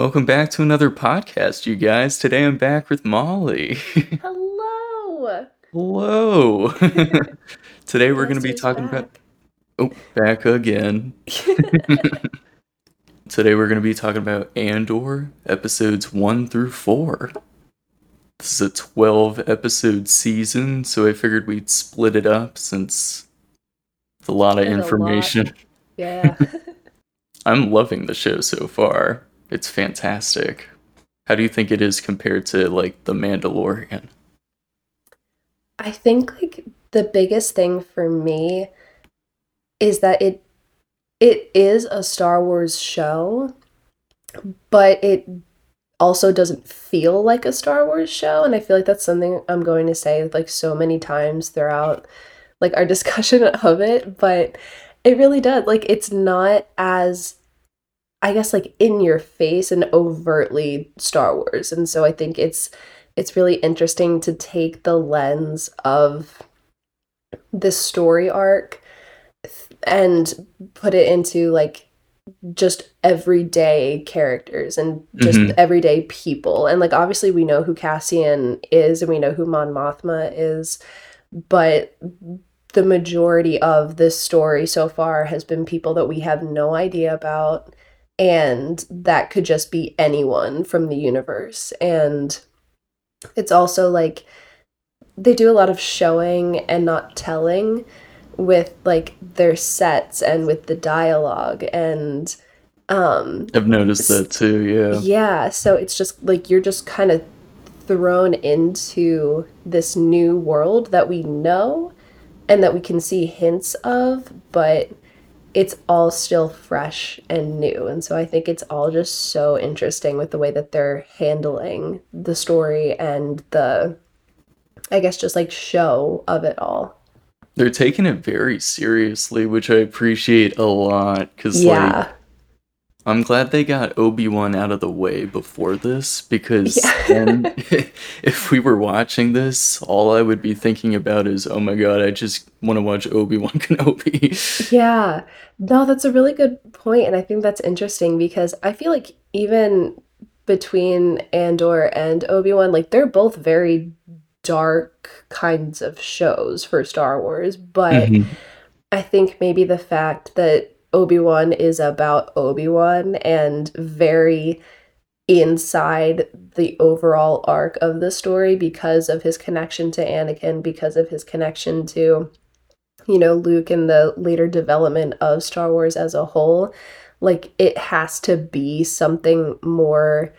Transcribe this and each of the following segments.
Welcome back to another podcast, you guys. Today I'm back with Molly. Hello. Hello. Today we're going to be talking about. back. Oh, back again. Today we're going to be talking about Andor episodes 1 through 4. This is a 12 episode season, so I figured we'd split it up since it's a lot of There's a lot. information. Yeah. I'm loving the show so far. It's fantastic. How do you think it is compared to like The Mandalorian? I think like the biggest thing for me is that it it is a Star Wars show, but it also doesn't feel like a Star Wars show, and I feel like that's something I'm going to say like so many times throughout like our discussion of it, but it really does. Like it's not as I guess like in your face and overtly Star Wars. And so I think it's it's really interesting to take the lens of this story arc and put it into like just everyday characters and just Mhm. everyday people. And like obviously we know who Cassian is and we know who Mon Mothma is, but the majority of this story so far has been people that we have no idea about and that could just be anyone from the universe and it's also like they do a lot of showing and not telling with like their sets and with the dialogue and um I've noticed that too, yeah. yeah, so it's just like you're just kind of thrown into this new world that we know and that we can see hints of, but it's all still fresh and new. And so I think it's all just so interesting with the way that they're handling the story and the, I guess, just like show of it all. They're taking it very seriously, which I appreciate a lot cuz Yeah. like I'm glad they got Obi-Wan out of the way before this because Yeah. then if we were watching this, all I would be thinking about is, "Oh my god, I just want to watch Obi-Wan Kenobi." Yeah, no, that's a really good point, and I think that's interesting because I feel like even between Andor and Obi-Wan, like they're both very dark kinds of shows for Star Wars, but Mhm. I think maybe the fact that Obi-Wan is about Obi-Wan and very inside the overall arc of the story because of his connection to Anakin, because of his connection to you know, Luke and the later development of Star Wars as a whole, like it has to be something more,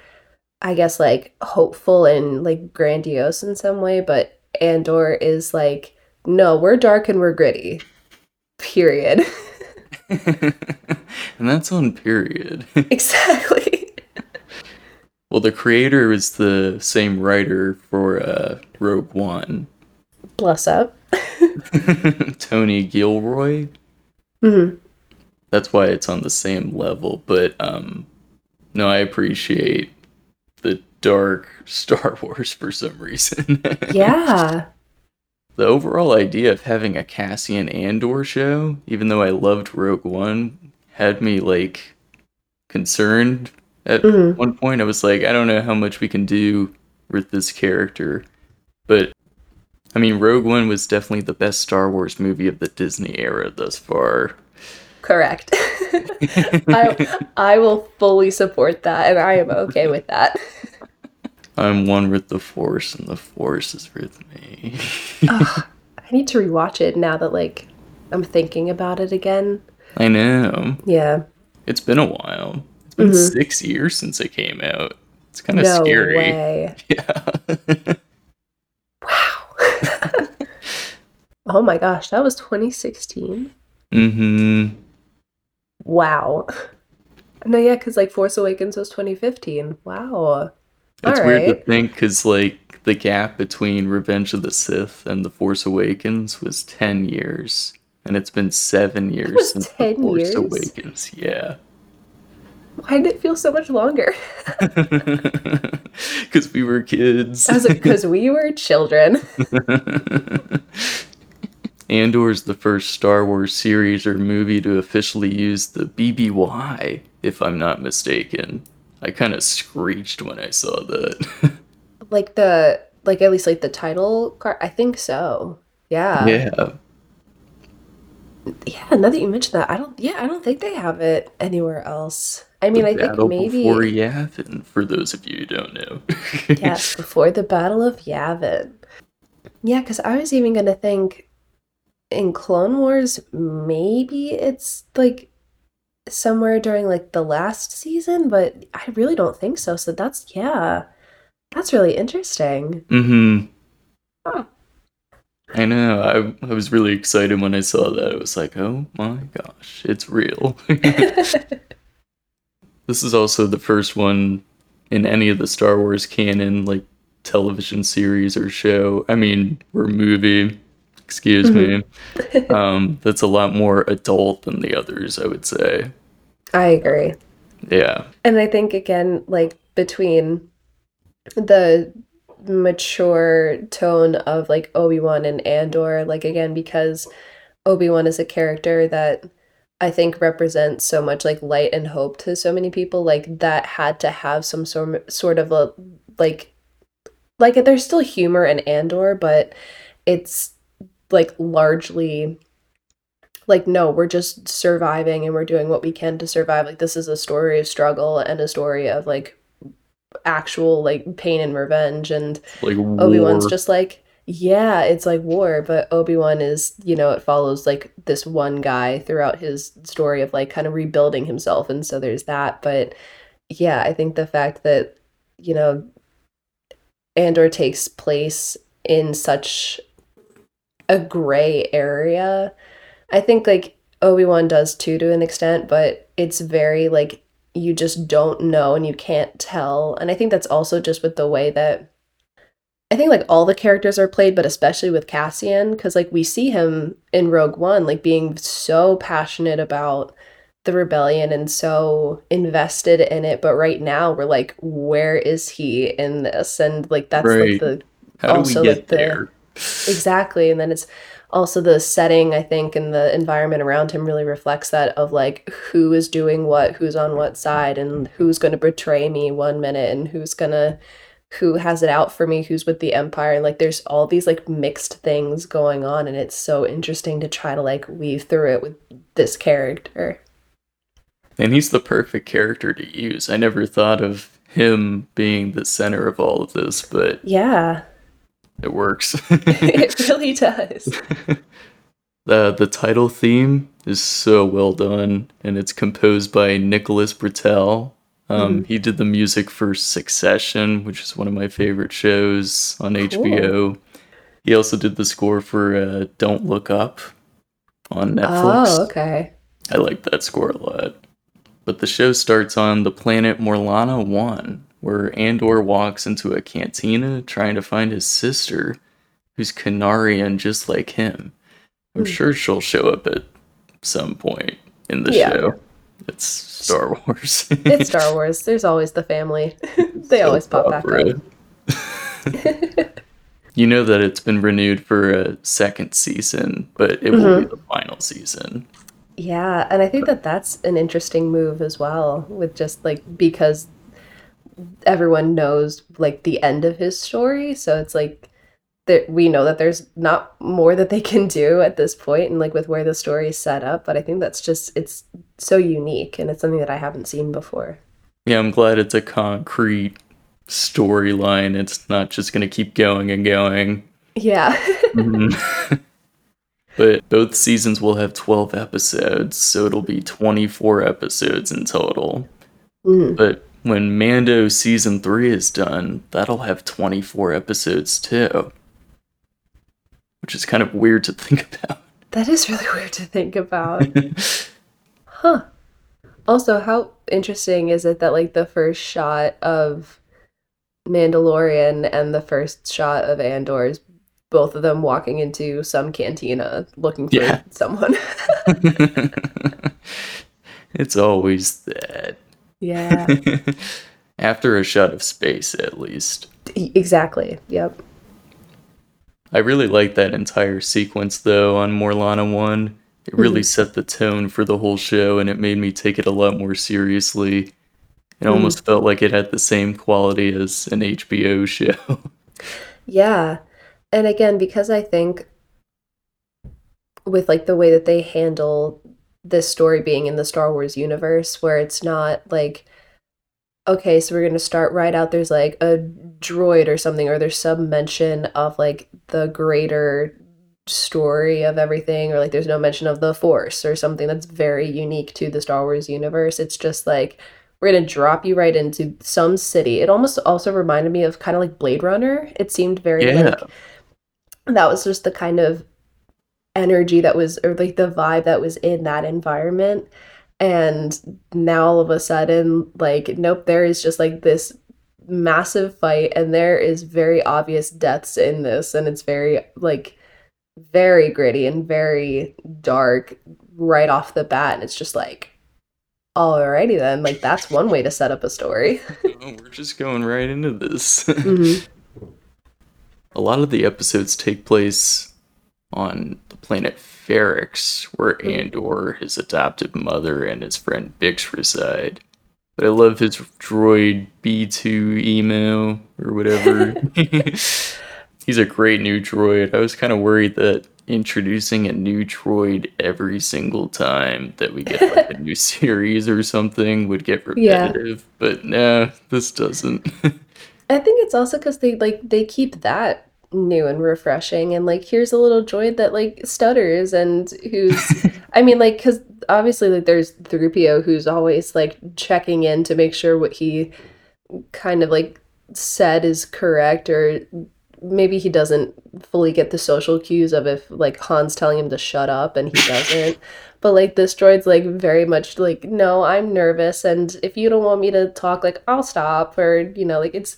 I guess, like hopeful and like grandiose in some way. But Andor is like, no, we're dark and we're gritty. Period. and that's on period. exactly. well, the creator is the same writer for uh, Rogue One, Bless up. Tony Gilroy. hmm That's why it's on the same level. But um, no, I appreciate the dark Star Wars for some reason. Yeah. The overall idea of having a Cassian Andor show, even though I loved Rogue One, had me like concerned at Mhm. one point. I was like, I don't know how much we can do with this character. But I mean, Rogue One was definitely the best Star Wars movie of the Disney era thus far. Correct. I, I will fully support that, and I am okay with that. I'm one with the Force, and the Force is with me. Ugh, I need to rewatch it now that like I'm thinking about it again. I know. Yeah. It's been a while. It's been Mhm. six years since it came out. It's kind of no scary. way. Yeah. Wow. oh my gosh, that was 2016. mm-hmm. Wow. No, yeah, because like Force Awakens was 2015. Wow. It's All weird to think because like the gap between Revenge of the Sith and The Force Awakens was ten years, and it's been seven years since 10 The Force years? Awakens. Yeah, Why did it feel so much longer? because we were kids. I was like, because we were children. Andor is the first Star Wars series or movie to officially use the BBY, if I'm not mistaken. I kind of screeched when I saw that. Like the like at least like the title card. I think so. Yeah. yeah. Yeah, now that you mention that, I don't. Yeah, I don't think they have it anywhere else. I mean, The I think maybe before Yavin, for those of you who don't know. yes, before the Battle of Yavin. Yeah, because I was even gonna think in Clone Wars, maybe it's like somewhere during like the last season, but I really don't think so. So that's yeah, that's really interesting. mm-hmm. Huh. I know. I, I was really excited when I saw that. It was like, oh my gosh, it's real. this is also the first one in any of the Star Wars canon, like television series or show. I mean, or movie. Excuse me. Um, that's a lot more adult than the others, I would say. I agree. Yeah. And I think again, like between the mature tone of like Obi-Wan and Andor, like again, because Obi-Wan is a character that I think represents so much like light and hope to so many people, like that had to have some sort sort of a like like there's still humor in Andor, but it's like largely like no we're just surviving and we're doing what we can to survive. Like this is a story of struggle and a story of like actual like pain and revenge and Like obi-wan's just like yeah it's like war but obi-wan is you know it follows like this one guy throughout his story of like kind of rebuilding himself and so there's that. But yeah i think the fact that you know andor takes place in such a gray area I think like Obi-Wan does too to an extent, but it's very like you just don't know and you can't tell. And I think that's also just with the way that I think like all the characters are played, but especially with Cassian, because like we see him in Rogue One, like being so passionate about the rebellion and so invested in it. But right now we're like, where is he in this? And like that's like the How do also, we get like, the- there? Exactly. And then it's also the setting, I think, and the environment around him really reflects that of like who is doing what, who's on what side, and who's going to betray me one minute, and who's going to, who has it out for me, who's with the Empire. And like there's all these like mixed things going on. And it's so interesting to try to like weave through it with this character. And he's the perfect character to use. I never thought of him being the center of all of this, but Yeah, it works. it really does. the the title theme is so well done, and it's composed by Nicholas Britell. Um, He did the music for Succession, which is one of my favorite shows on HBO. He also did the score for uh, Don't Look Up on Netflix. Oh, okay. I like that score a lot. But the show starts on the planet Morlana 1, where Andor walks into a cantina trying to find his sister, who's Canarian just like him. I'm Hmm. sure she'll show up at some point in the Yeah. show. It's Star Wars. It's Star Wars. There's always the family. they always pop back up. you know that it's been renewed for a second season, but it will Mm-hmm. be the final season. Yeah, and I think that that's an interesting move as well, with just like because everyone knows like the end of his story, so it's like that we know that there's not more that they can do at this point, and like with where the story is set up. But I think that's just it's so unique, and it's something that I haven't seen before. Yeah, I'm glad it's a concrete storyline. It's not just going to keep going and going. Yeah, but both seasons will have 12 episodes, so it'll be 24 episodes in total. Mm. But when Mando season 3 is done, that'll have 24 episodes too. Which is kind of weird to think about. that is really weird to think about. Huh. Also, how interesting is it that like the first shot of Mandalorian and the first shot of Andor is both of them walking into some cantina looking for Yeah. someone? it's always that. Yeah. After a shot of space, at least. Exactly. Yep. I really like that entire sequence though on Morlana 1. It really mm-hmm. set the tone for the whole show and it made me take it a lot more seriously. It mm. almost felt like it had the same quality as an HBO show. Yeah. And again, because I think with like the way that they handle this story being in the Star Wars universe, where it's not like, okay, so we're going to start right out, there's like a droid or something, or there's some mention of like the greater story of everything, or like there's no mention of the Force or something that's very unique to the Star Wars universe. It's just like, we're going to drop you right into some city. It almost also reminded me of kind of like Blade Runner. It seemed very Yeah. like that was just the kind of energy that was or like the vibe that was in that environment and now all of a sudden like nope there is just like this massive fight and there is very obvious deaths in this and it's very like very gritty and very dark right off the bat and it's just like alrighty then like that's one way to set up a story Oh, we're just going right into this. Mhm. A lot of the episodes take place on planet Ferrix, where Mhm. Andor, his adopted mother, and his friend Bix reside. But I love his droid B2EMO or whatever. He's a great new droid. I was kind of worried that introducing a new droid every single time that we get like a new series or something would get Yeah. repetitive. But nah, this doesn't. I think it's also because they like they keep that new and refreshing, and like here's a little droid that like stutters and who's, I mean, like because obviously like there's 3PO who's always like checking in to make sure what he kind of like said is correct, or maybe he doesn't fully get the social cues of if like Han's telling him to shut up and he doesn't. But like this droid's like very much like, no, I'm nervous, and if you don't want me to talk, like I'll stop, or you know, like it's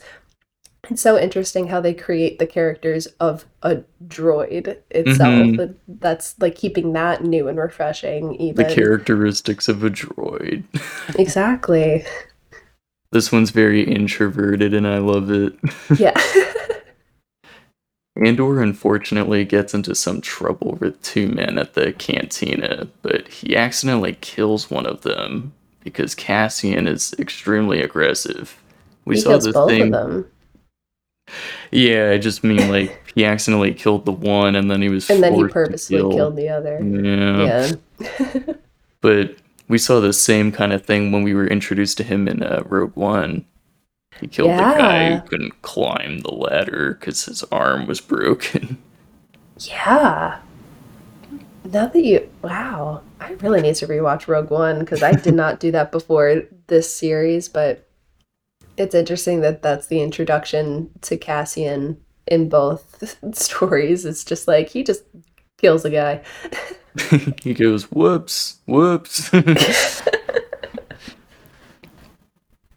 it's so interesting how they create the characters of a droid itself. Mhm. That's like keeping that new and refreshing, Even the characteristics of a droid. Exactly. This one's very introverted and I love it. Yeah. Andor unfortunately gets into some trouble with two men at the cantina, but he accidentally kills one of them because Cassian is extremely aggressive. We he saw both thing. Yeah, I just mean like he accidentally killed the one and then he was and then he purposely kill- killed the other. Yeah. Yeah. But we saw the same kind of thing when we were introduced to him in uh, Rogue One. He killed the guy Yeah. who couldn't climb the ladder because his arm was broken. Yeah. Now that you, wow, I really need to rewatch Rogue One because I did not do that before this series, but it's interesting that that's the introduction to Cassian in both stories. It's just like he just kills a guy. he goes, whoops, whoops.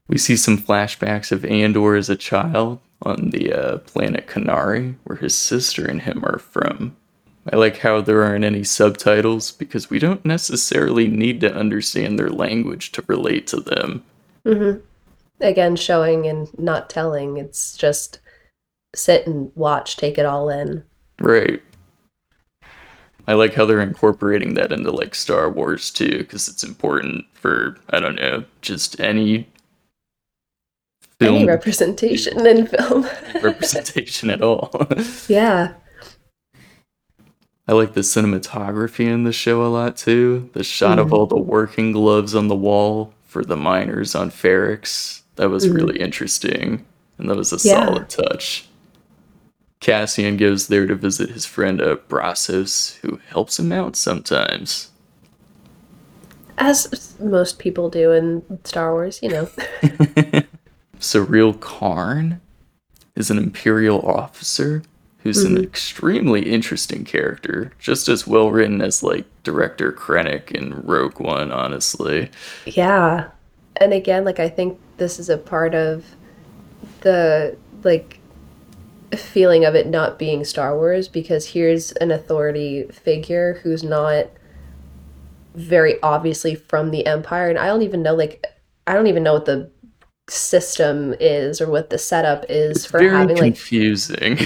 we see some flashbacks of Andor as a child on the uh, planet Kenari, where his sister and him are from. I like how there aren't any subtitles because we don't necessarily need to understand their language to relate to them. hmm Again, showing and not telling. It's just sit and watch, take it all in. Right. I like how they're incorporating that into like Star Wars too, because it's important for I don't know, just any film Any representation in film. representation at all. yeah. I like the cinematography in the show a lot too. The shot of Mhm. all the working gloves on the wall for the miners on Ferrix. That was Mhm. really interesting. And that was a Yeah. solid touch. Cassian goes there to visit his friend uh, Brasso, who helps him out sometimes. As most people do in Star Wars, you know. Syril Karn is an Imperial officer who's an Mhm. extremely interesting character, just as well written as like director Krennic in Rogue One, honestly. Yeah. And again, like I think this is a part of the like feeling of it not being Star Wars because here's an authority figure who's not very obviously from the Empire and I don't even know like I don't even know what the system is or what the setup is It's for having like confusing.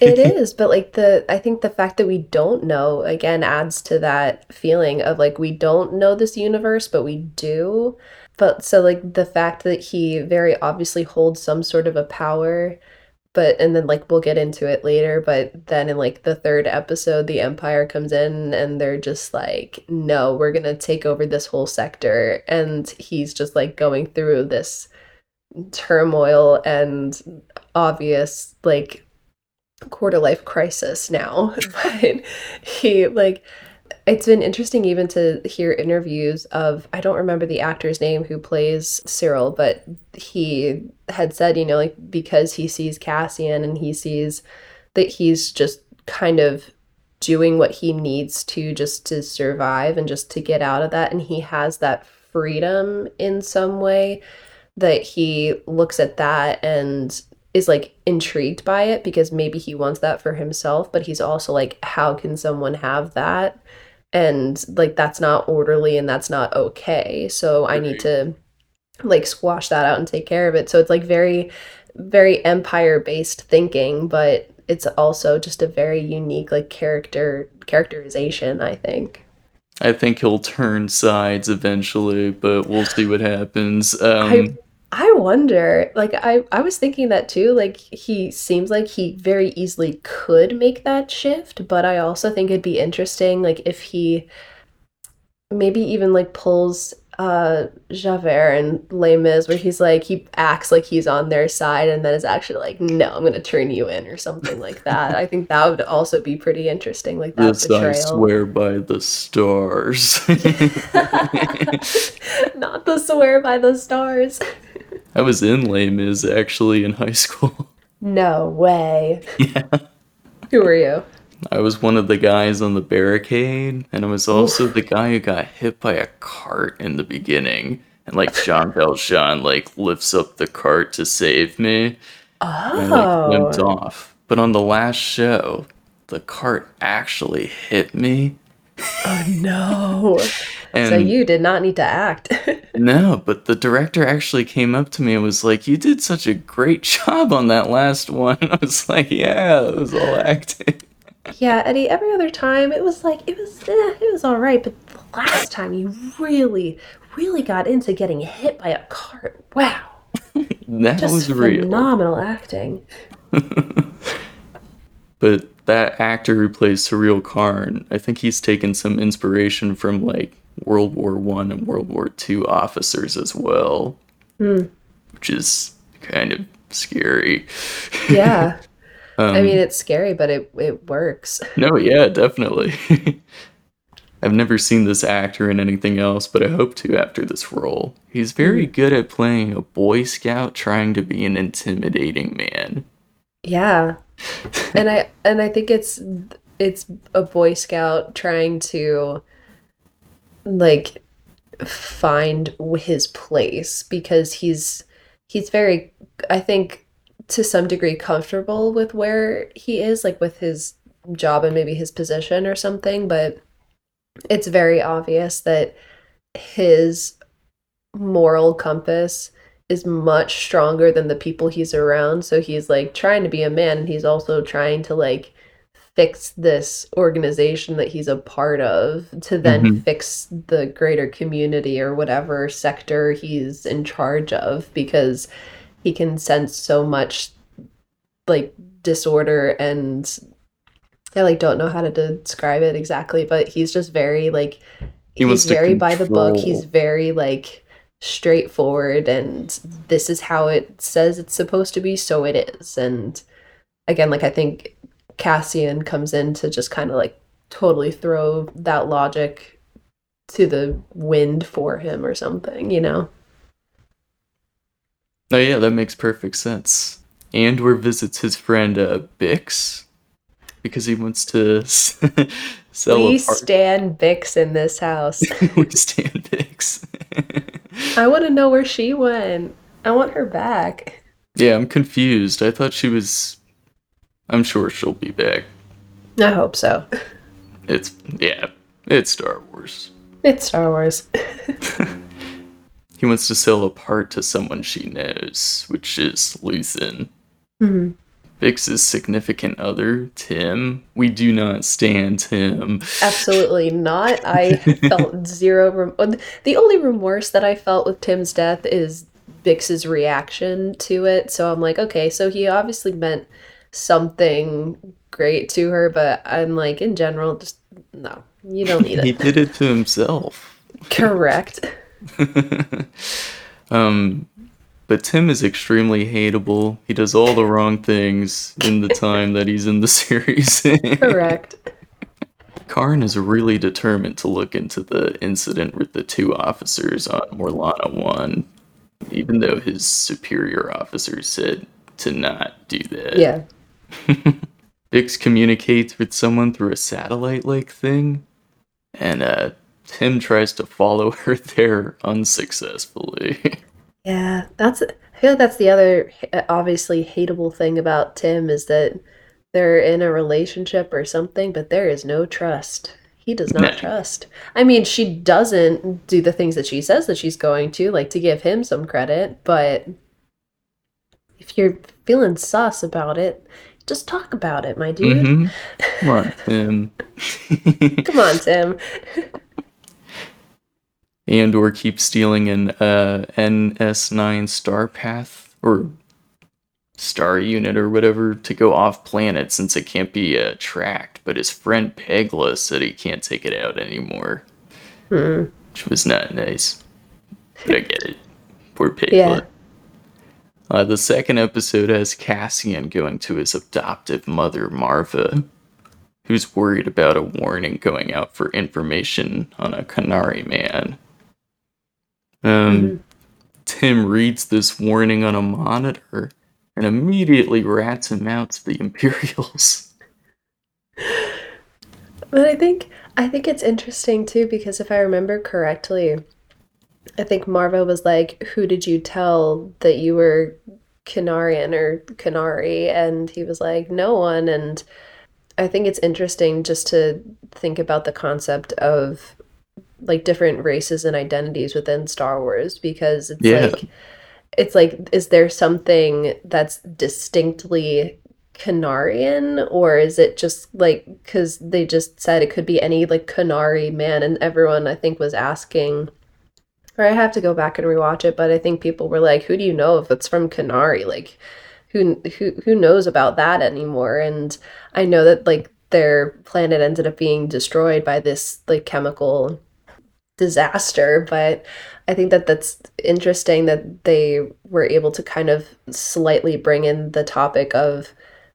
it is, but like the I think the fact that we don't know again adds to that feeling of like we don't know this universe, but we do. But so like the fact that he very obviously holds some sort of a power but and then like we'll get into it later but then in like the third episode the empire comes in and they're just like no we're going to take over this whole sector. And he's just like going through this turmoil and obvious like quarter life crisis now. But he like it's been interesting even to hear interviews of I don't remember the actor's name who plays Syril, but he had said, you know, like because he sees Cassian and he sees that he's just kind of doing what he needs to just to survive and just to get out of that. And he has that freedom in some way that he looks at that and is like intrigued by it because maybe he wants that for himself but he's also like how can someone have that and like that's not orderly and that's not okay. So i need to like squash that out and take care of it. So it's like very very empire based thinking but it's also just a very unique like character characterization i think. I think he'll turn sides eventually, but we'll see what happens. Um, I I wonder, like I I was thinking that too, like he seems like he very easily could make that shift, but I also think it'd be interesting like if he maybe even like pulls uh Javert and Les Mis where he's like he acts like he's on their side and then is actually like no I'm gonna turn you in or something like that. I think that would also be pretty interesting like that this I swear by the stars. Not the swear by the stars. I was in Les Mis actually in high school. No way. Yeah. Who were you? I was one of the guys on the barricade, and I was also the guy who got hit by a cart in the beginning. And like Jean Valjean like lifts up the cart to save me. Oh. And like limped off. But on the last show, the cart actually hit me. Oh no. And so you did not need to act. no, but the director actually came up to me and was like, "You did such a great job on that last one." I was like, "Yeah, it was all acting." yeah, Eddie. Every other time, it was like it was, eh, it was all right, but the last time you really, really got into getting hit by a cart. Wow, That just was real. phenomenal acting. But that actor who plays Syril Karn, I think he's taken some inspiration from like World War One and World War Two officers as well, Hmm. which is kind of scary. Yeah, Um, I mean it's scary, but it it works. no, yeah, definitely. I've never seen this actor in anything else, but I hope to after this role. He's very good at playing a Boy Scout trying to be an intimidating man. Yeah, and I and I think it's it's a Boy Scout trying to like find his place because he's he's very I think to some degree comfortable with where he is like with his job and maybe his position or something but it's very obvious that his moral compass is much stronger than the people he's around. So he's like trying to be a man and he's also trying to like fix this organization that he's a part of to then Mhm. fix the greater community or whatever sector he's in charge of because he can sense so much like disorder and I like don't know how to describe it exactly, but he's just very like He wants he's to very by the book. He's very like straightforward and this is how it says it's supposed to be, so it is. And again, like I think Cassian comes in to just kind of like totally throw that logic to the wind for him or something, you know? Oh yeah, that makes perfect sense. Andor visits his friend uh, Bix because he wants to sell we stand Bix in this house. we stand Bix. I want to know where she went. I want her back. yeah, I'm confused. I thought she was. I'm sure she'll be back. I hope so. It's yeah, it's Star Wars. It's Star Wars. He wants to sell a part to someone she knows, which is Luthen. Mhm. Bix's significant other, Tim. We do not stand Tim. Absolutely not. I felt zero. Rem- the only remorse that I felt with Tim's death is Bix's reaction to it. So I'm like, okay, so he obviously meant something great to her, but I'm like, in general, just no, you don't need it. he did it to himself. Correct. um, but Tim is extremely hateable. He does all the wrong things in the time that he's in the series. Correct. Karn is really determined to look into the incident with the two officers on Morlana 1, even though his superior officers said to not do that. Yeah. Bix communicates with someone through a satellite like thing, and uh, Tim tries to follow her there unsuccessfully. Yeah, that's. I feel like that's the other obviously hateable thing about Tim is that they're in a relationship or something, but there is no trust. He does not Nah. trust. I mean, she doesn't do the things that she says that she's going to, like to give him some credit, but if you're feeling sus about it, just talk about it, my dude. Mhm. Come on, Tim. Come on, Tim. Andor keep stealing an uh, NS9 star path or star unit or whatever to go off planet since it can't be uh, tracked. But his friend Pegla said he can't take it out anymore, Hmm. which was not nice. But I get it. Poor Pegla. Yeah. Uh, the second episode has Cassian going to his adoptive mother, Marva, who's worried about a warning going out for information on a Kenari man. Um, Mhm. Tim reads this warning on a monitor and immediately rats him out to the Imperials. But I think I think it's interesting too because if I remember correctly, I think Marva was like, "Who did you tell that you were Canarian or Kenari?" And he was like, "No one." And I think it's interesting just to think about the concept of like different races and identities within Star Wars because it's Yeah. like it's like is there something that's distinctly Canarian or is it just like because they just said it could be any like Kenari man and everyone I think was asking or I have to go back and rewatch it but I think people were like who do you know if it's from Kenari like who who who knows about that anymore and I know that like their planet ended up being destroyed by this like chemical disaster but I think that that's interesting that they were able to kind of slightly bring in the topic of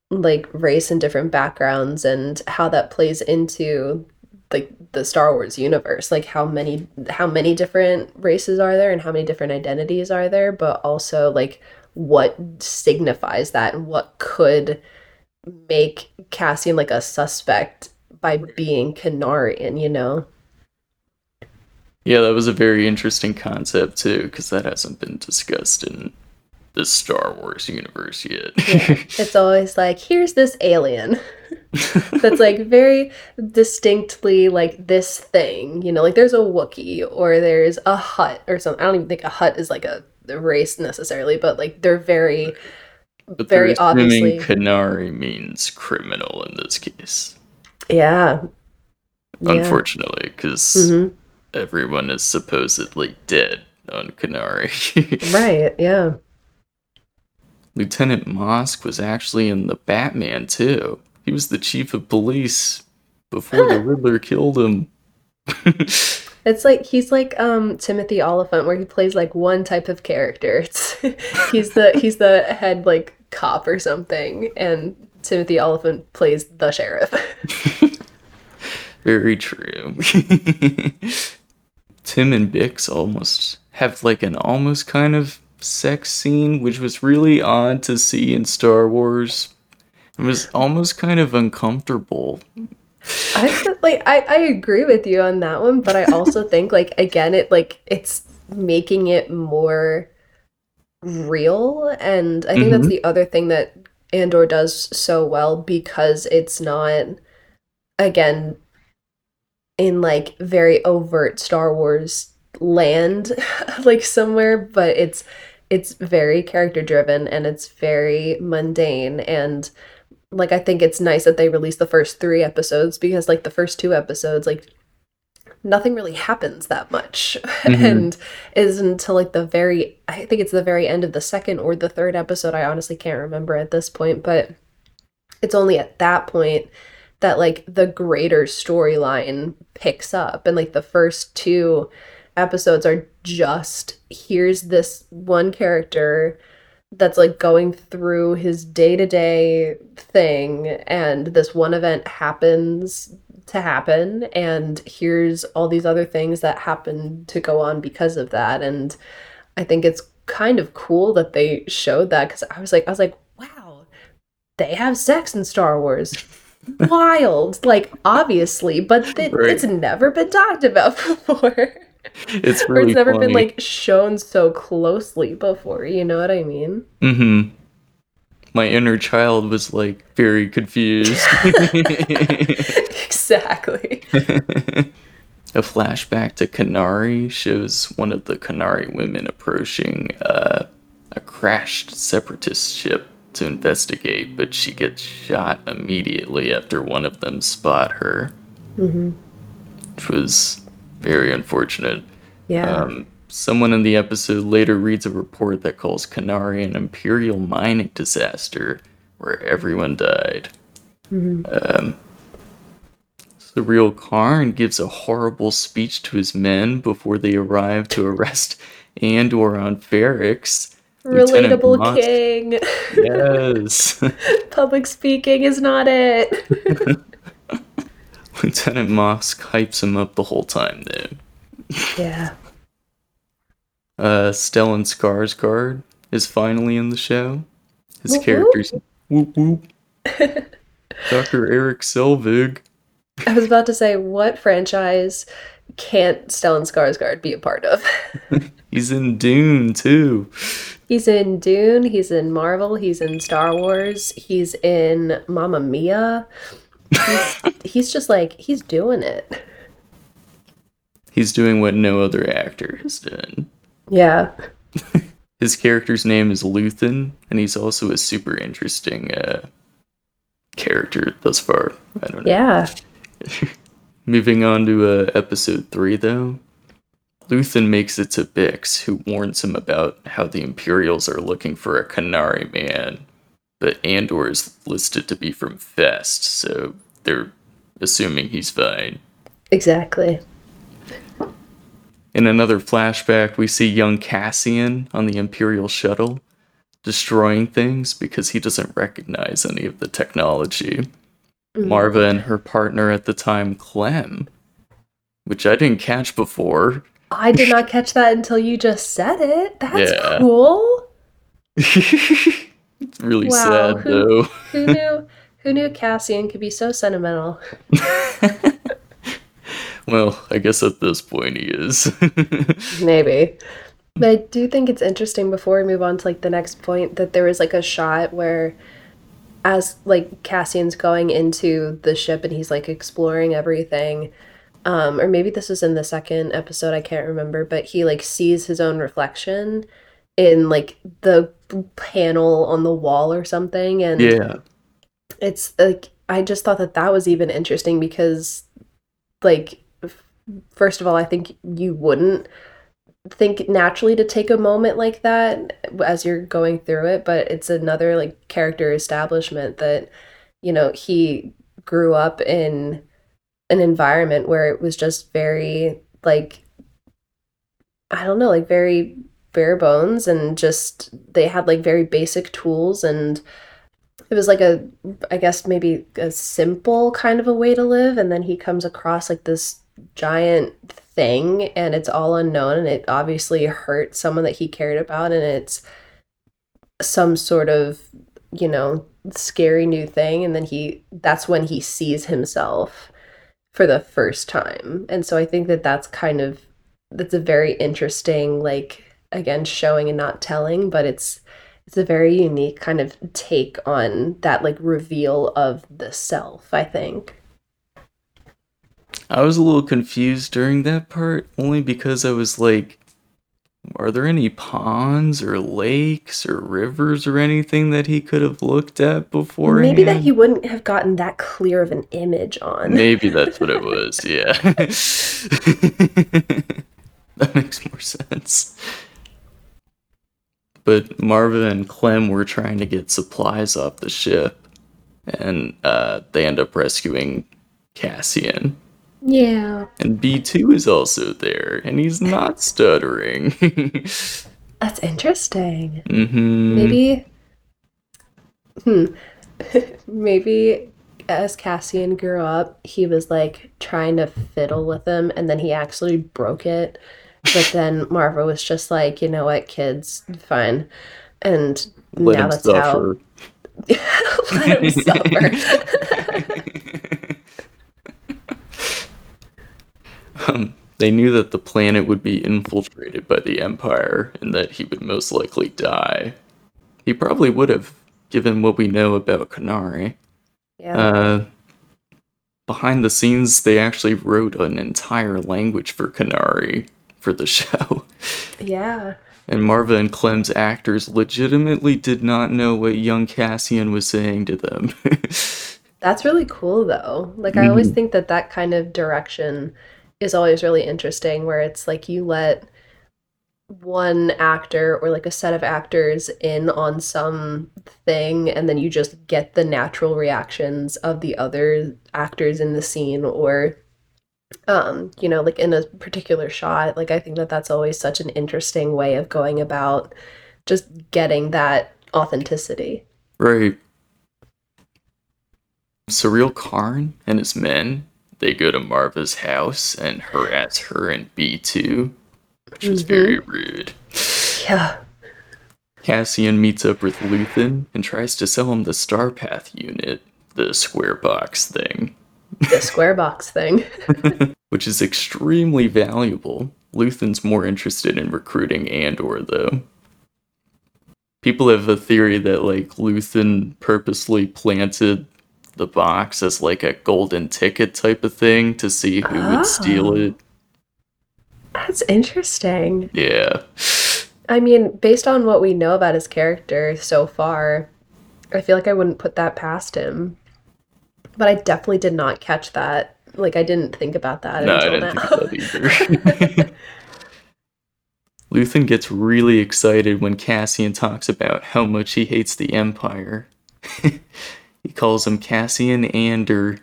like race and different backgrounds and how that plays into like the Star Wars universe like how many how many different races are there and how many different identities are there but also like what signifies that and what could make Cassian like a suspect by being Canarian you know Yeah, that was a very interesting concept too, because that hasn't been discussed in the Star Wars universe yet. Yeah. it's always like here's this alien that's like very distinctly like this thing you know like there's a Wookiee or there's a Hutt or something I don't even think a Hutt is like a, race necessarily but like they're very but very obviously- Kenari means criminal in this case, yeah yeah unfortunately, because hmm everyone is supposedly dead on Kenari. right yeah Lieutenant Mosk was actually in the Batman too. He was the chief of police before the Riddler killed him. it's like he's like um Timothy Olyphant where he plays like one type of character it's he's the he's the head like cop or something and Timothy Olyphant plays the sheriff Very true. Tim and Bix almost have like an almost kind of sex scene, which was really odd to see in Star Wars. It was almost kind of uncomfortable. I like I, I agree with you on that one, but I also think like again it like it's making it more real and I think that's Mhm. the other thing that Andor does so well because it's not again in like very overt Star Wars land like somewhere, but it's it's very character driven and it's very mundane and like I think it's nice that they released the first 3 episodes because like the first two episodes like nothing really happens that much Mhm. and is until like the very I think it's the very end of the second or the third episode I honestly can't remember at this point but it's only at that point that like the greater storyline picks up. And like the first two episodes are just here's this one character that's like going through his day-to-day thing and this one event happens to happen and here's all these other things that happen to go on because of that. And i think it's kind of cool that they showed that because i was like i was like wow they have sex in star wars wild like obviously but it, Right. it's never been talked about before It's or really it's never funny. been like shown so closely before you know what i mean Mm-hmm. My inner child was like very confused. exactly A flashback to Kenari shows one of the Kenari women approaching uh, a crashed separatist ship to investigate, but she gets shot immediately after one of them spot her, hmm which was very unfortunate. yeah Um, someone in the episode later reads a report that calls Kenari an imperial mining disaster where everyone died. Mhm. Um, the real Karn gives a horrible speech to his men before they arrive to arrest Andor on Ferrix. Lieutenant relatable king Yes. public speaking is not it Lieutenant Mosk hypes him up the whole time, though. yeah Uh, Stellan Skarsgård is finally in the show. His whoop. character's whoop whoop. Dr. Eric Selvig. I was about to say, what franchise can't Stellan Skarsgård be a part of? He's in Dune too. He's in Dune, he's in Marvel, he's in Star Wars, he's in Mamma Mia. He's, he's just like, he's doing it. He's doing what no other actor has done. Yeah. His character's name is Luthen, and he's also a super interesting uh, character thus far. I don't know. Yeah. Moving on to uh, episode 3, though. Luthen makes it to Bix, who warns him about how the Imperials are looking for a Kenari man. But Andor is listed to be from Fest, so they're assuming he's fine. Exactly. In another flashback, we see young Cassian on the Imperial shuttle, destroying things because he doesn't recognize any of the technology. Mm. Marva and her partner at the time, Clem, which I didn't catch before. I did not catch that until you just said it. That's Yeah. cool. it's really Wow, sad who- though. Who knew who knew Cassian could be so sentimental? well, I guess at this point he is. Maybe. But I do think it's interesting before we move on to like the next point that there was like a shot where as like Cassian's going into the ship and he's like exploring everything. Um, or maybe this was in the second episode, I can't remember, but he like sees his own reflection in like the panel on the wall or something and yeah. it's like I just thought that that was even interesting because like f- first of all I think you wouldn't think naturally to take a moment like that as you're going through it but it's another like character establishment that you know he grew up in an environment where it was just very like I don't know like very bare bones and just they had like very basic tools and it was like a i guess maybe a simple kind of a way to live. And then he comes across like this giant thing and it's all unknown and it obviously hurt someone that he cared about and it's some sort of you know scary new thing. And then he that's when he sees himself for the first time. And so i think that that's kind of that's a very interesting like again showing and not telling but it's it's a very unique kind of take on that like reveal of the self i think. I was a little confused during that part, only because I was like, are there any ponds or lakes or rivers or anything that he could have looked at before? Maybe that he wouldn't have gotten that clear of an image on. Maybe that's what it was, yeah. that makes more sense. But Marva and Clem were trying to get supplies off the ship, and uh, they end up rescuing Cassian. Yeah. And B2 is also there, and he's not stuttering. That's interesting. hmm Maybe. Hmm. Maybe as Cassian grew up, he was like trying to fiddle with him, and then he actually broke it. But then Marva was just like, you know what, kids, fine. And Let now him that's suffer. how. Let him suffer. Um, they knew that the planet would be infiltrated by the Empire and that he would most likely die. He probably would have, given what we know about Kenari. yeah. Uh, behind the scenes, they actually wrote an entire language for Kenari for the show. yeah. And Marva and Clem's actors legitimately did not know what young Cassian was saying to them. That's really cool, though. Like, I always Mhm. think that that kind of direction is always really interesting, where it's like you let one actor or like a set of actors in on some thing, and then you just get the natural reactions of the other actors in the scene, or, um, you know, like in a particular shot. Like, I think that that's always such an interesting way of going about just getting that authenticity. Right. Syril Karn and his men, they go to Marva's house and harass her and B2, which was Mhm. very rude. Yeah. Cassian meets up with Luthen and tries to sell him the Starpath unit, the square box thing, The square box thing. which is extremely valuable. Luthen's more interested in recruiting Andor, though. People have a theory that, like, Luthen purposely planted the box as, like, a golden ticket type of thing to see who would steal Oh. it. That's interesting. Yeah. I mean, based on what we know about his character so far, I feel like I wouldn't put that past him. But I definitely did not catch that. Like, I didn't think about that No, I didn't now. think that either. Luthen gets really excited when Cassian talks about how much he hates the Empire. he calls him Cassian Ander.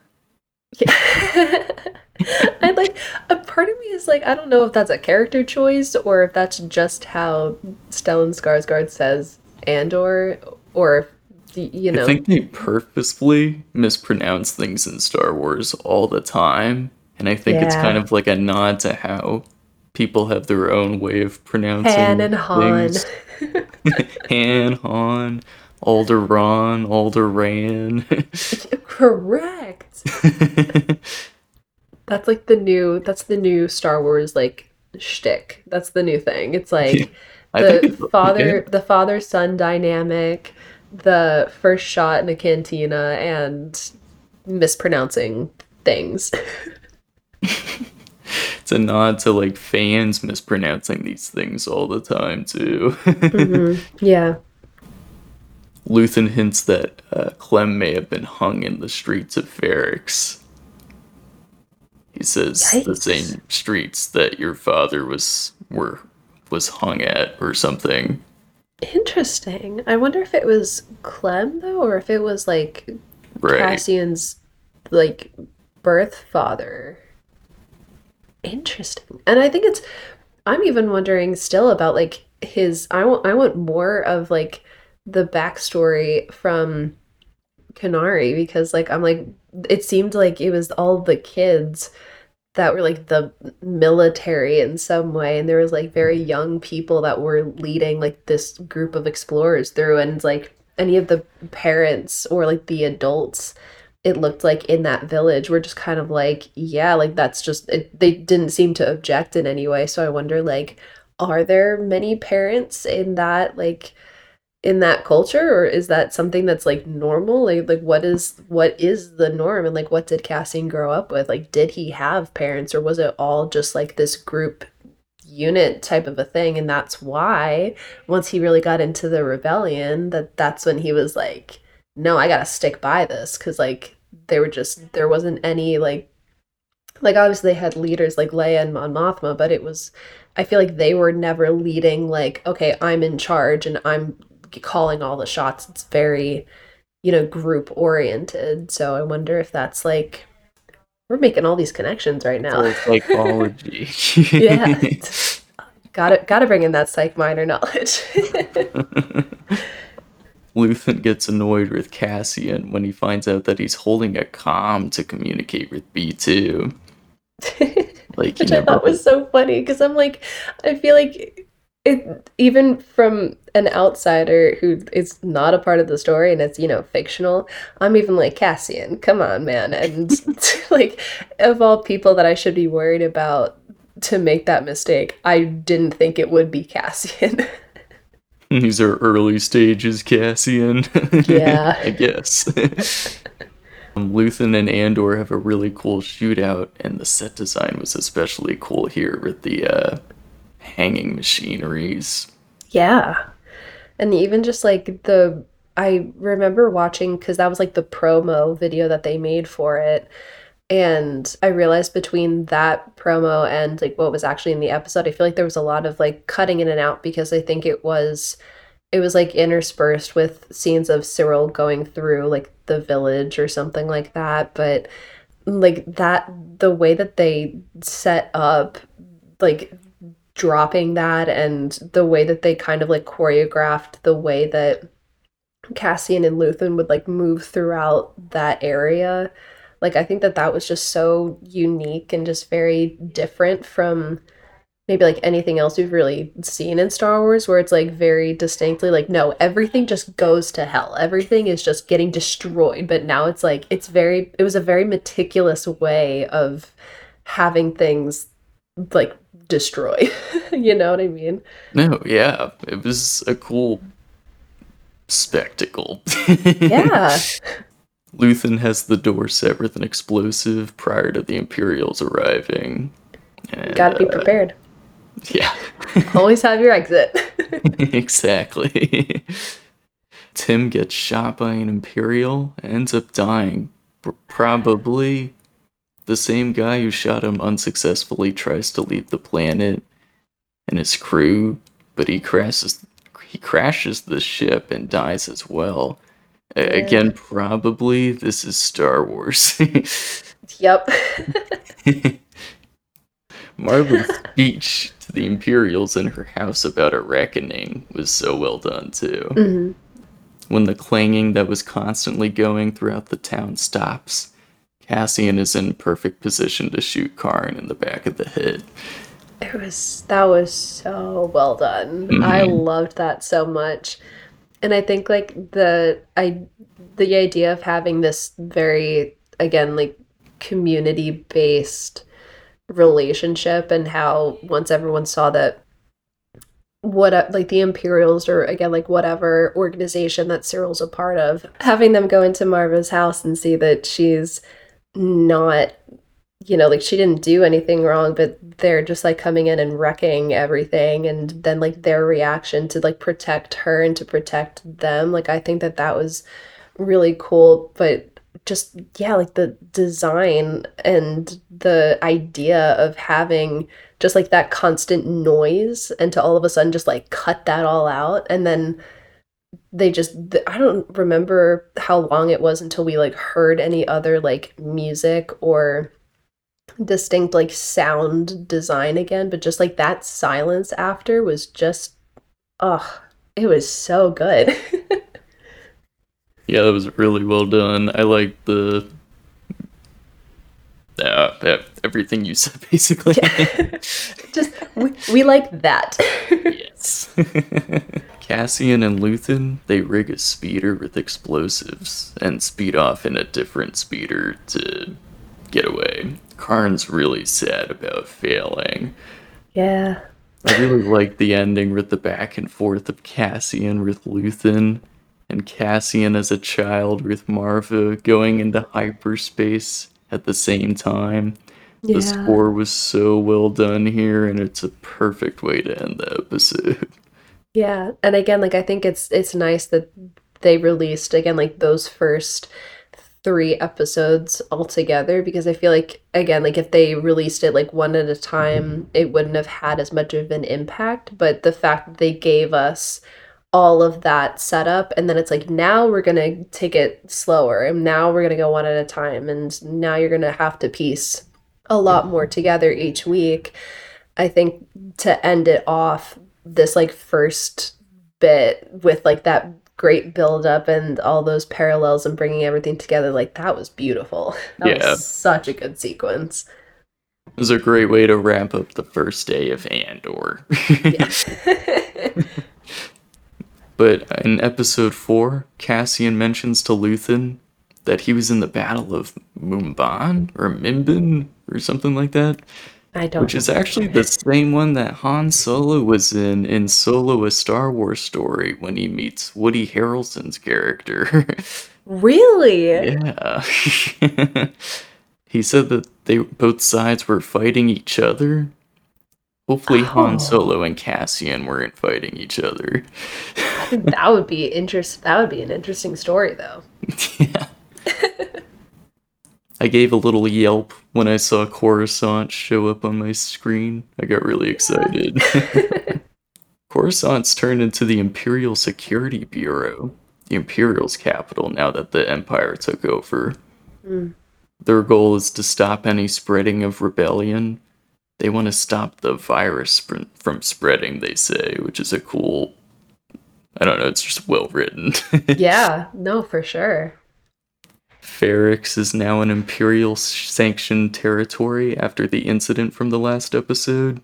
Yeah. I like a part of me is like I don't know if that's a character choice or if that's just how Stellan Skarsgård says Andor or if, you know I think they purposefully mispronounce things in Star Wars all the time. And I think it's kind of like a nod to how people have their own way of pronouncing Han and Han. things. Han, Han, Alderaan, Alderaan. Correct. That's like the new that's the new Star Wars like shtick. That's the new thing. It's like think the father the father son dynamic, the first shot in a cantina and mispronouncing things. It's a nod to like fans mispronouncing these things all the time too. Mhm. Yeah. Luthen hints that uh, Clem may have been hung in the streets of Ferrix. He says the same streets that your father was were was hung at or something. Interesting. I wonder if it was Clem though, or if it was like Right. Cassian's like birth father. Interesting. And I think it's I'm even wondering still about like his I want I want more of like the backstory from Kenari because like I'm like it seemed like it was all the kids that were like the military in some way and there was like very young people that were leading like this group of explorers through and like any of the parents or like the adults it looked like in that village were just kind of like yeah like that's just it, they didn't seem to object in any way. So i wonder like are there many parents in that like in that culture or is that something that's like normal? Like like what is what is the norm and like what did Cassian grow up with? Like did he have parents or was it all just like this group unit type of a thing? And that's why once he really got into the rebellion that that's when he was like no i gotta stick by this because like they were just there wasn't any like like obviously they had leaders like leia and mon mothma but it was i feel like they were never leading like okay i'm in charge and i'm calling all the shots it's very you know group oriented so i wonder if that's like we're making all these connections right now. Psychology. yeah. Gotta gotta bring in that psych minor knowledge. Luthen gets annoyed with Cassian when he finds out that he's holding a comm to communicate with B2. Like, Which I thought was so funny because I'm like, I feel like it, even from an outsider who is not a part of the story and it's you know fictional i'm even like cassian come on man. And like of all people that i should be worried about to make that mistake i didn't think it would be cassian. These are early stages cassian. Yeah. I guess. Um, Luthen and Andor have a really cool shootout, and the set design was especially cool here with the uh, hanging machineries. Yeah. And even just like the I remember watching because that was like the promo video that they made for it. And I realized between that promo and like what was actually in the episode, I feel like there was a lot of like cutting in and out because I think it was it was like interspersed with scenes of Syril going through like the village or something like that. But like that the way that they set up like dropping that and the way that they kind of like choreographed the way that Cassian and Luthen would like move throughout that area. Like I think that that was just so unique and just very different from maybe like anything else we've really seen in Star Wars where it's like very distinctly like no everything just goes to hell everything is just getting destroyed but now it's like it's very it was a very meticulous way of having things like destroy. you know what I mean? No, yeah. It was a cool spectacle. yeah. Luthen has the door set with an explosive prior to the Imperials arriving. And, Gotta be uh, prepared. Yeah. Always have your exit. exactly. Timm gets shot by an Imperial, ends up dying. Probably the same guy who shot him unsuccessfully tries to leave the planet and his crew, but he crashes he crashes the ship and dies as well. Yeah. Again, probably this is Star Wars. yep. Marva's speech to the Imperials in her house about a reckoning was so well done too. Mm-hmm. When the clanging that was constantly going throughout the town stops, Cassian is in perfect position to shoot Karn in the back of the head. It was that was so well done. Mm-hmm. I loved that so much. And I think like the I the idea of having this very again like community based relationship and how once everyone saw that what like the Imperials or again like whatever organization that Syril's a part of, having them go into Marva's house and see that she's not you know like she didn't do anything wrong but they're just like coming in and wrecking everything and then like their reaction to like protect her and to protect them like i think that that was really cool but just yeah like the design and the idea of having just like that constant noise and to all of a sudden just like cut that all out and then they just i don't remember how long it was until we like heard any other like music or distinct like sound design again but just like that silence after was just oh it was so good. Yeah that was really well done. I like the uh, everything you said basically. Yeah. just we, we like that. Yes Cassian and Luthen, they rig a speeder with explosives and speed off in a different speeder to get away. Karn's really sad about failing. Yeah. I really like the ending with the back and forth of Cassian with Luthen and Cassian as a child with Marva going into hyperspace at the same time. The score was so well done here, and it's a perfect way to end the episode. Yeah, and again, like I think it's it's nice that they released again like those first three episodes all together because I feel like again like if they released it like one at a time, mm-hmm. it wouldn't have had as much of an impact. But the fact that they gave us all of that setup and then it's like now we're gonna take it slower and now we're gonna go one at a time and now you're gonna have to piece a lot more mm-hmm. together each week. I think to end it off this like first bit with like that great build up and all those parallels and bringing everything together like that was beautiful that Yeah. was such a good sequence It was a great way to ramp up the first day of Andor. But in episode 4, Cassian mentions to Luthen that he was in the Battle of Mumban or Mimbin or something like that, i don't which is actually the same one that Han Solo was in in Solo a Star Wars story when he meets Woody Harrelson's character. really yeah. he said that they both sides were fighting each other. Hopefully Oh. Han Solo and Cassian weren't fighting each other. that would be interest that would be an interesting story though yeah. I gave a little yelp when I saw Coruscant show up on my screen. I got really excited. Coruscant's turned into the Imperial Security Bureau, the Imperial's capital now that the Empire took over. Mm. Their goal is to stop any spreading of rebellion. They want to stop the virus from spreading, they say, which is a cool. I don't know, it's just well written. yeah no for sure Ferrix is now an Imperial sanctioned territory after the incident from the last episode.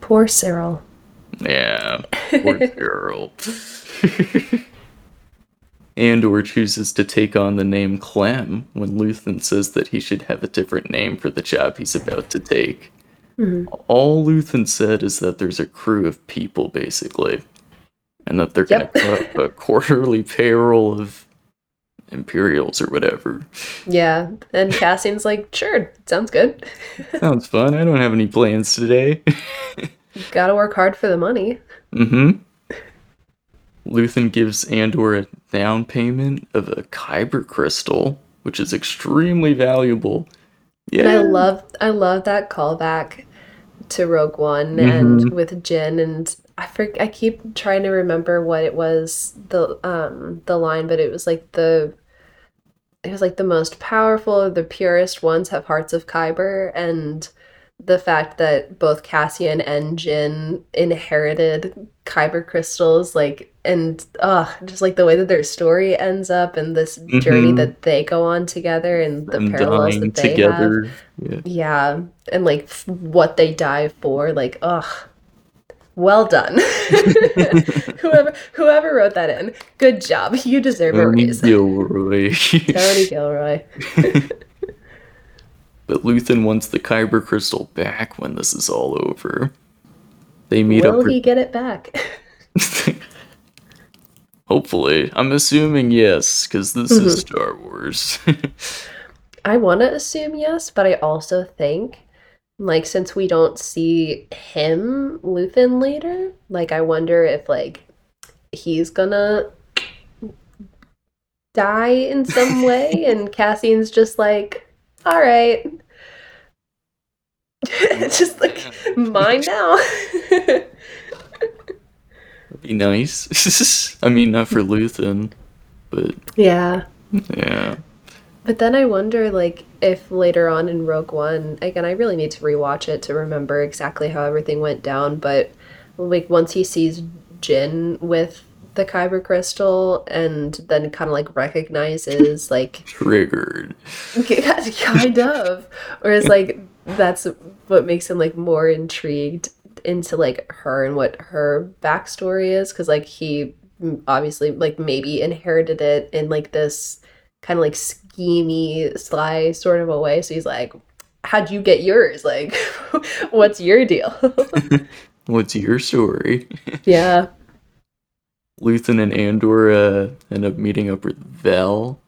poor syril Yeah, poor girl. Andor chooses to take on the name Clem when Luthen says that he should have a different name for the job he's about to take. Mhm. All Luthen said is that there's a crew of people, basically, and that they're Yep. going to cut up a quarterly payroll of Imperials or whatever. yeah and cassian's like sure sounds good Sounds fun. I don't have any plans today. gotta work hard for the money mm-hmm. Luthen gives Andor a down payment of a kyber crystal, which is extremely valuable. Yeah. And I love I love that callback to Rogue One and with Jyn and I for, I keep trying to remember what it was the um the line but it was like the it was like the most powerful the purest ones have hearts of Kyber and the fact that both Cassian and Jyn inherited Kyber crystals like and uh just like the way that their story ends up and this journey Mhm. that they go on together and the and parallels that they have. Yeah. yeah, and like what they die for, like ugh, well done. whoever whoever wrote that in, good job. You deserve a Tony raise. Gilroy. Tony Gilroy. but Luthen wants the kyber crystal back when this is all over. They meet Will up. for- he get it back? Hopefully, I'm assuming yes, because this Mm-hmm. is Star Wars. I want to assume yes, but I also think, like, since we don't see him, Luthen, later, like, I wonder if, like, he's gonna die in some way, and Cassian's just like, all right. just like, mine now. That'd be nice. I mean, not for Luthen, but yeah. yeah. But then I wonder, like, if later on in Rogue One, again, I really need to rewatch it to remember exactly how everything went down. But like, once he sees Jyn with the Kyber crystal, and then kind of like recognizes, like, Triggered. kind of, or is like that's what makes him like more intrigued into like her and what her backstory is, because like he mm, obviously like maybe inherited it in like this kind of like schemy, sly sort of a way. So he's like, how'd you get yours? Like, what's your deal? What's your story? yeah. Luthen and Andor uh, end up meeting up with Vel.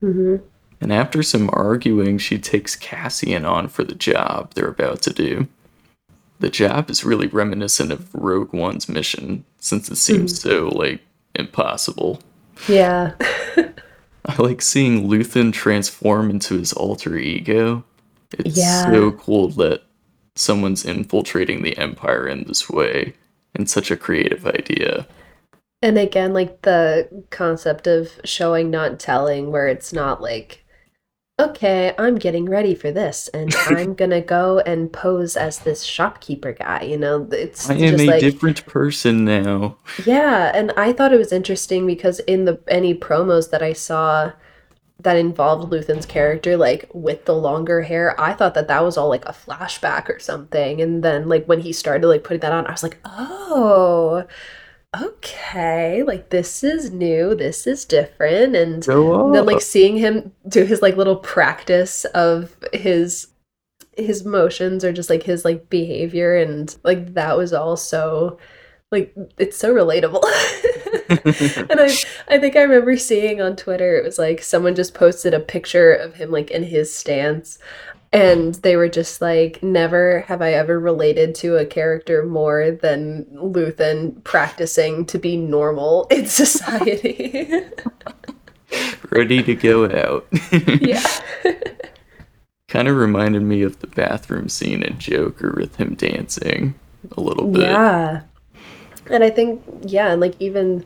hmm And after some arguing, she takes Cassian on for the job they're about to do. The job is really reminiscent of Rogue One's mission, since it seems so, like, impossible. Yeah. I like seeing Luthen transform into his alter ego. It's Yeah. so cool that someone's infiltrating the Empire in this way, and such a creative idea. And again, like the concept of showing, not telling, where it's not like, okay, I'm getting ready for this, and I'm gonna go and pose as this shopkeeper guy. You know, it's I am a like, different person now. yeah. And I thought it was interesting because in the any promos that I saw that involved Luthen's character, like with the longer hair, I thought that that was all like a flashback or something. And then, like when he started like putting that on, I was like, oh. Okay, like this is new, this is different, and then like seeing him do his like little practice of his his motions or just like his like behavior. And like that was all so like it's so relatable. And i i think i remember seeing on twitter it was like someone just posted a picture of him like in his stance and they were just like never have i ever related to a character more than luthen practicing to be normal in society Ready to go out. yeah kind of reminded me of the bathroom scene in Joker with him dancing a little bit. Yeah. And I think, yeah, and like even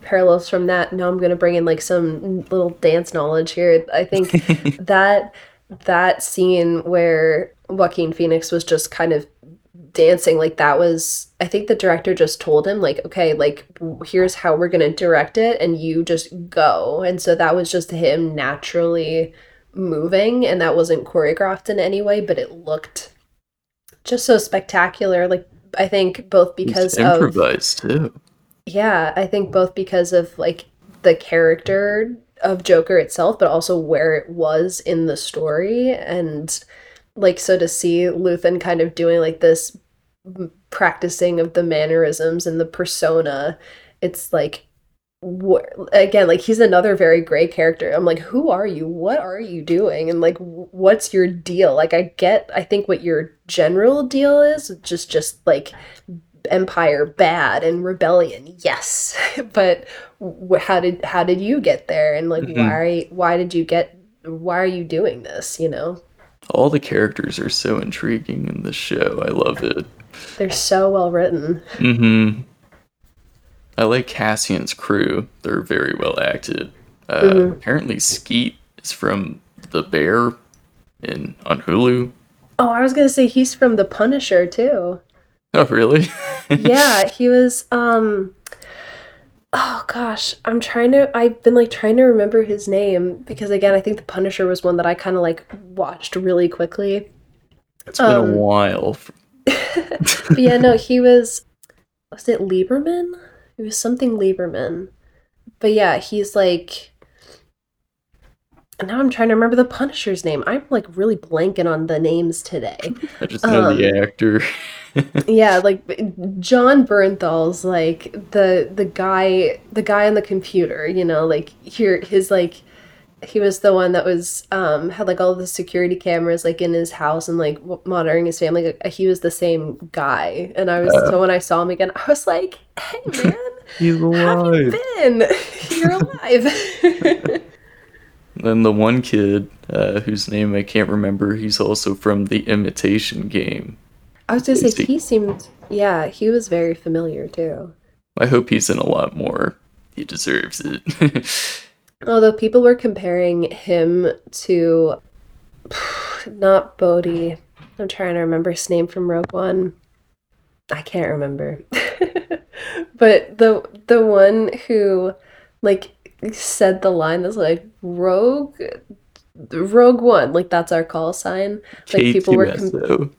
parallels from that, now I'm going to bring in like some little dance knowledge here. I think that that scene where Joaquin Phoenix was just kind of dancing like that was I think the director just told him like okay like here's how we're going to direct it and you just go and so that was just him naturally moving and that wasn't choreographed in any way but it looked just so spectacular like I think both It's because of improvised too. yeah, I think both because of like the character of Joker itself, but also where it was in the story. And like, so to see Luthen kind of doing like this practicing of the mannerisms and the persona, it's like, wh- again, like he's another very gray character. I'm like, who are you? What are you doing? And like, what's your deal? Like, I get, I think what your general deal is, just, just like, empire bad and rebellion yes but how did how did you get there and like Mhm. why why did you get why are you doing this you know All the characters are so intriguing in the show. I love it. they're so well written hmm I like Cassian's crew. They're very well acted. Uh, Mhm. Apparently, Skeen is from The Bear in on Hulu. oh i was gonna say he's from the punisher too Oh, really? yeah he was um oh gosh i'm trying to i've been like trying to remember his name because again i think the punisher was one that i kind of like watched really quickly It's been Um, a while. But yeah, no, he was was it Lieberman? It was something Lieberman. But yeah, he's like now I'm trying to remember the Punisher's name. I'm like really blanking on the names today. I just know the um, actor. Yeah, like Jon Bernthal's like the the guy the guy on the computer, you know, like here his like he was the one that was um had like all the security cameras like in his house and like monitoring his family like, he was the same guy. And i was so when i saw him again i was like hey man He's how have you been? You're alive. Then the one kid, uh, whose name I can't remember, he's also from The Imitation Game. I was gonna say he- seemed yeah he was very familiar too I hope he's in a lot more. He deserves it. Although people were comparing him to not Bodhi. I'm trying to remember his name from Rogue One. I can't remember. but the the one who like said the line that's like Rogue Rogue One, like that's our call sign. Like people were com- K2SO.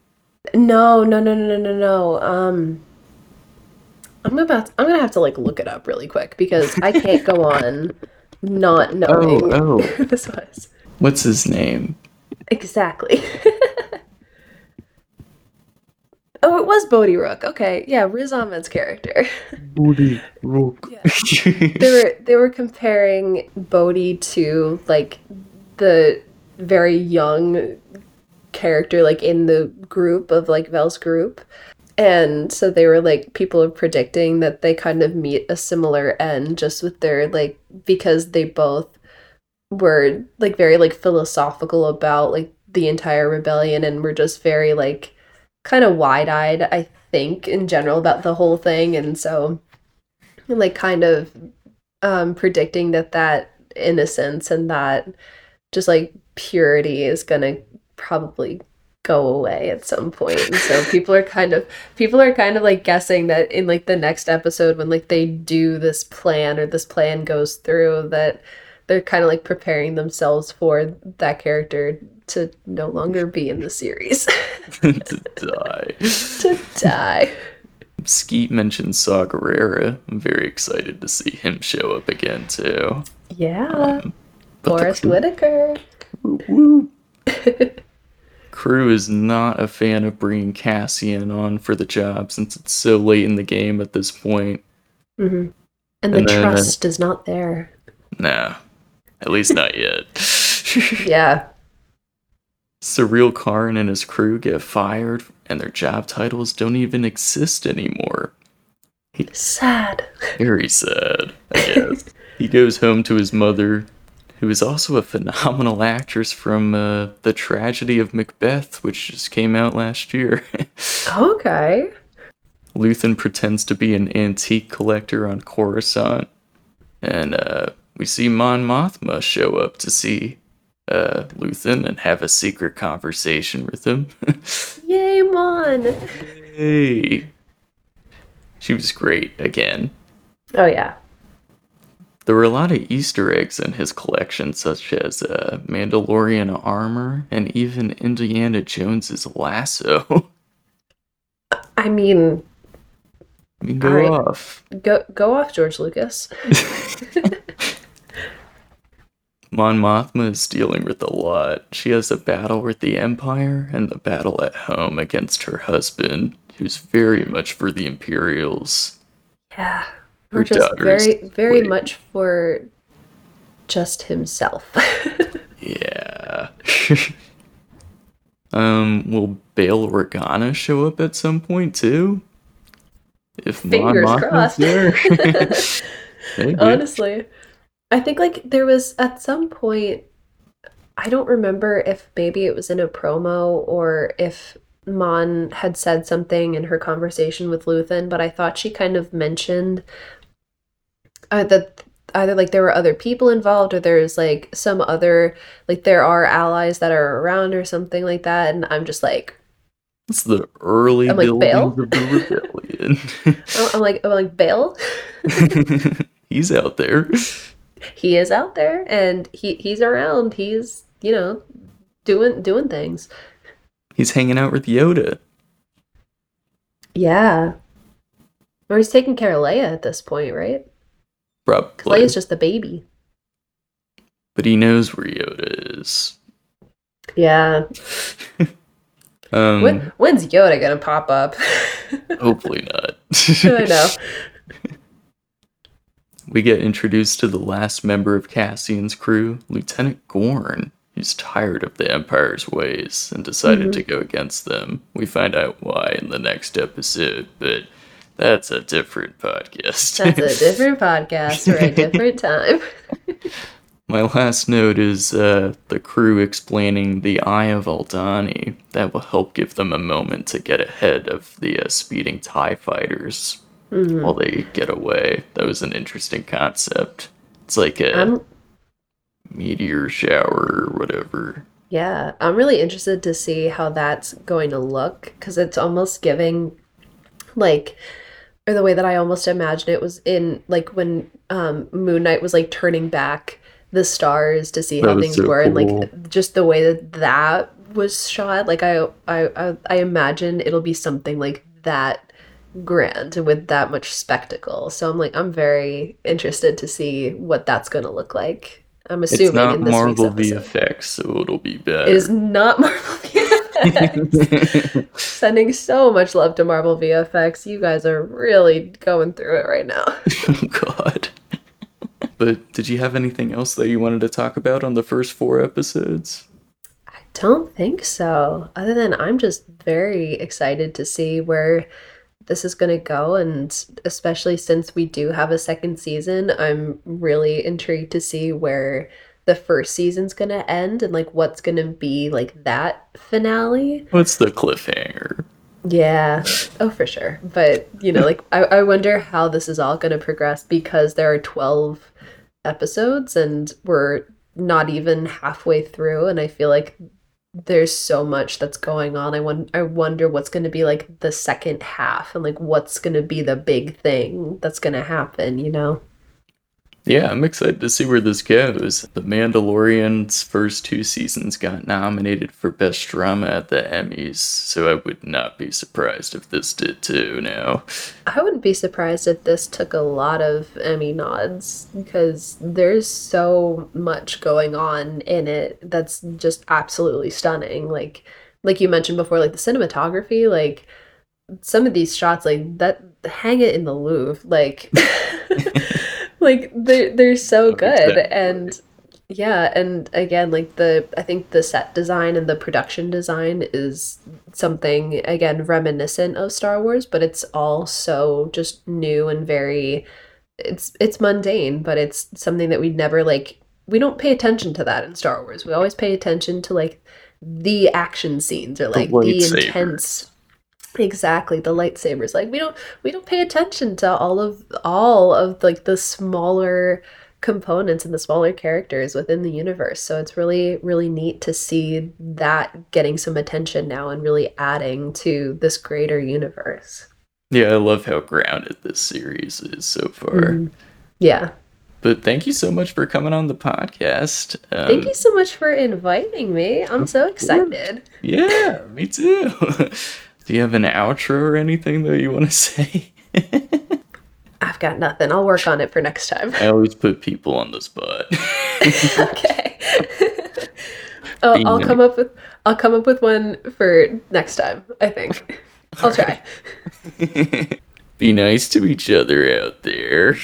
No, no, no, no, no, no, no. Um I'm about To, I'm gonna have to like look it up really quick because I can't go on not knowing Oh, oh. who this was. What's his name? Exactly. oh, it was Bodhi Rook. Okay, yeah, Riz Ahmed's character. Bodhi Rook. they were they were comparing Bodhi to like the very young character like in the group of like Vel's group. And so they were like people are predicting that they kind of meet a similar end just with their like because they both were like very like philosophical about like the entire rebellion and were just very like kind of wide-eyed I think in general about the whole thing and so like kind of um predicting that that innocence and that just like purity is going to probably go away at some point. And so people are kind of people are kind of like guessing that in like the next episode when like they do this plan or this plan goes through that they're kind of like preparing themselves for that character to no longer be in the series. to die. to die. Skeen mentioned Saw Gerrera. I'm very excited to see him show up again too. Yeah. Um, the Forest crew- Whitaker. Crew is not a fan of bringing Cassian on for the job since it's so late in the game at this point. hmm And the And then- trust is not there. Nah, at least not yet. Yeah. Syril Karn and his crew get fired, and their job titles don't even exist anymore. Sad. Very sad, I guess. he goes home to his mother, who is also a phenomenal actress from uh, The Tragedy of Macbeth, which just came out last year. Okay. Luthen pretends to be an antique collector on Coruscant, and uh, we see Mon Mothma show up to see uh, Luthen and have a secret conversation with him. Yay, Mon. hey! She was great again. Oh yeah. There were a lot of Easter eggs in his collection, such as uh, Mandalorian armor and even Indiana Jones's lasso. I mean, I mean, go Alright. off. go go off, George Lucas. Mon Mothma is dealing with a lot. She has a battle with the Empire and the battle at home against her husband, who's very much for the Imperials. Yeah. Her Or just daughter's very very much for just himself. Yeah. um, will Bail Organa show up at some point too? If Mon Fingers Mothma's crossed. there. Honestly. I think like there was at some point I don't remember if maybe it was in a promo or if Mon had said something in her conversation with Luthen, but I thought she kind of mentioned uh, that either like there were other people involved or there's like some other like there are allies that are around or something like that and I'm just like It's the early I'm like, Bail? of the rebellion. I'm like I'm like Bail He's out there. he is out there and he he's around he's you know doing doing things He's hanging out with Yoda. yeah or he's taking care of Leia at this point right Probably. Leia's just the baby but he knows where Yoda is. yeah Um, when when's Yoda gonna pop up hopefully not. I know We get introduced to the last member of Cassian's crew, Lieutenant Gorn, who's tired of the Empire's ways and decided Mhm. to go against them. We find out why in the next episode, but that's a different podcast. that's a different podcast for a different time My last note is uh, the crew explaining the Eye of Aldhani. That will help give them a moment to get ahead of the uh, speeding TIE fighters Mhm. while they get away. That was an interesting concept. It's like a I'm meteor shower or whatever. Yeah, I'm really interested to see how that's going to look because it's almost giving like or the way that I almost imagine it was in like when um Moon Knight was like turning back the stars to see That how things so were and like just the way that that was shot like I I I, I imagine it'll be something like that grand with that much spectacle. So I'm like I'm very interested to see what that's going to look like. I'm assuming it's not in this Marvel. VFX, so it'll be better. It is not Marvel VFX. Sending so much love to Marvel VFX. You guys are really going through it right now. oh God. But did you have anything else that you wanted to talk about on the first four episodes? I don't think so. Other than I'm just very excited to see where this is going to go. And especially since we do have a second season, I'm really intrigued to see where the first season's to end and like what's to be like that finale. What's the cliffhanger? Yeah. Oh, for sure. But, you know, like, I, I wonder how this is all going to progress because there are 12 episodes and we're not even halfway through. And I feel like there's so much that's going on. I, won- I wonder what's going to be like the second half and like what's going to be the big thing that's going to happen, you know? Yeah, I'm excited to see where this goes. The Mandalorian's first two seasons got nominated for Best Drama at the Emmys, so I would not be surprised if this did too now. I wouldn't be surprised if this took a lot of Emmy nods because there's so much going on in it that's just absolutely stunning. Like like you mentioned before, like the cinematography, like some of these shots like that hang it in the Louvre. Like like they're they're so good and yeah and again like the i think the set design and the production design is something again reminiscent of star wars but it's all so just new and very it's it's mundane but it's something that we never like we don't pay attention to that in star wars. We always pay attention to like the action scenes or like the, the intense exactly the lightsabers like we don't we don't pay attention to all of all of like the smaller components and the smaller characters within the universe so it's really really neat to see that getting some attention now and really adding to this greater universe yeah i love how grounded this series is so far mm. yeah but thank you so much for coming on the podcast. Um, thank you so much for inviting me. I'm so excited. Yeah, me too. Do you have an outro or anything that you want to say? I've got nothing. I'll work on it for next time. I always put people on the spot. okay. I'll, I'll come up with I'll come up with one for next time. I think I'll try. Be nice to each other out there.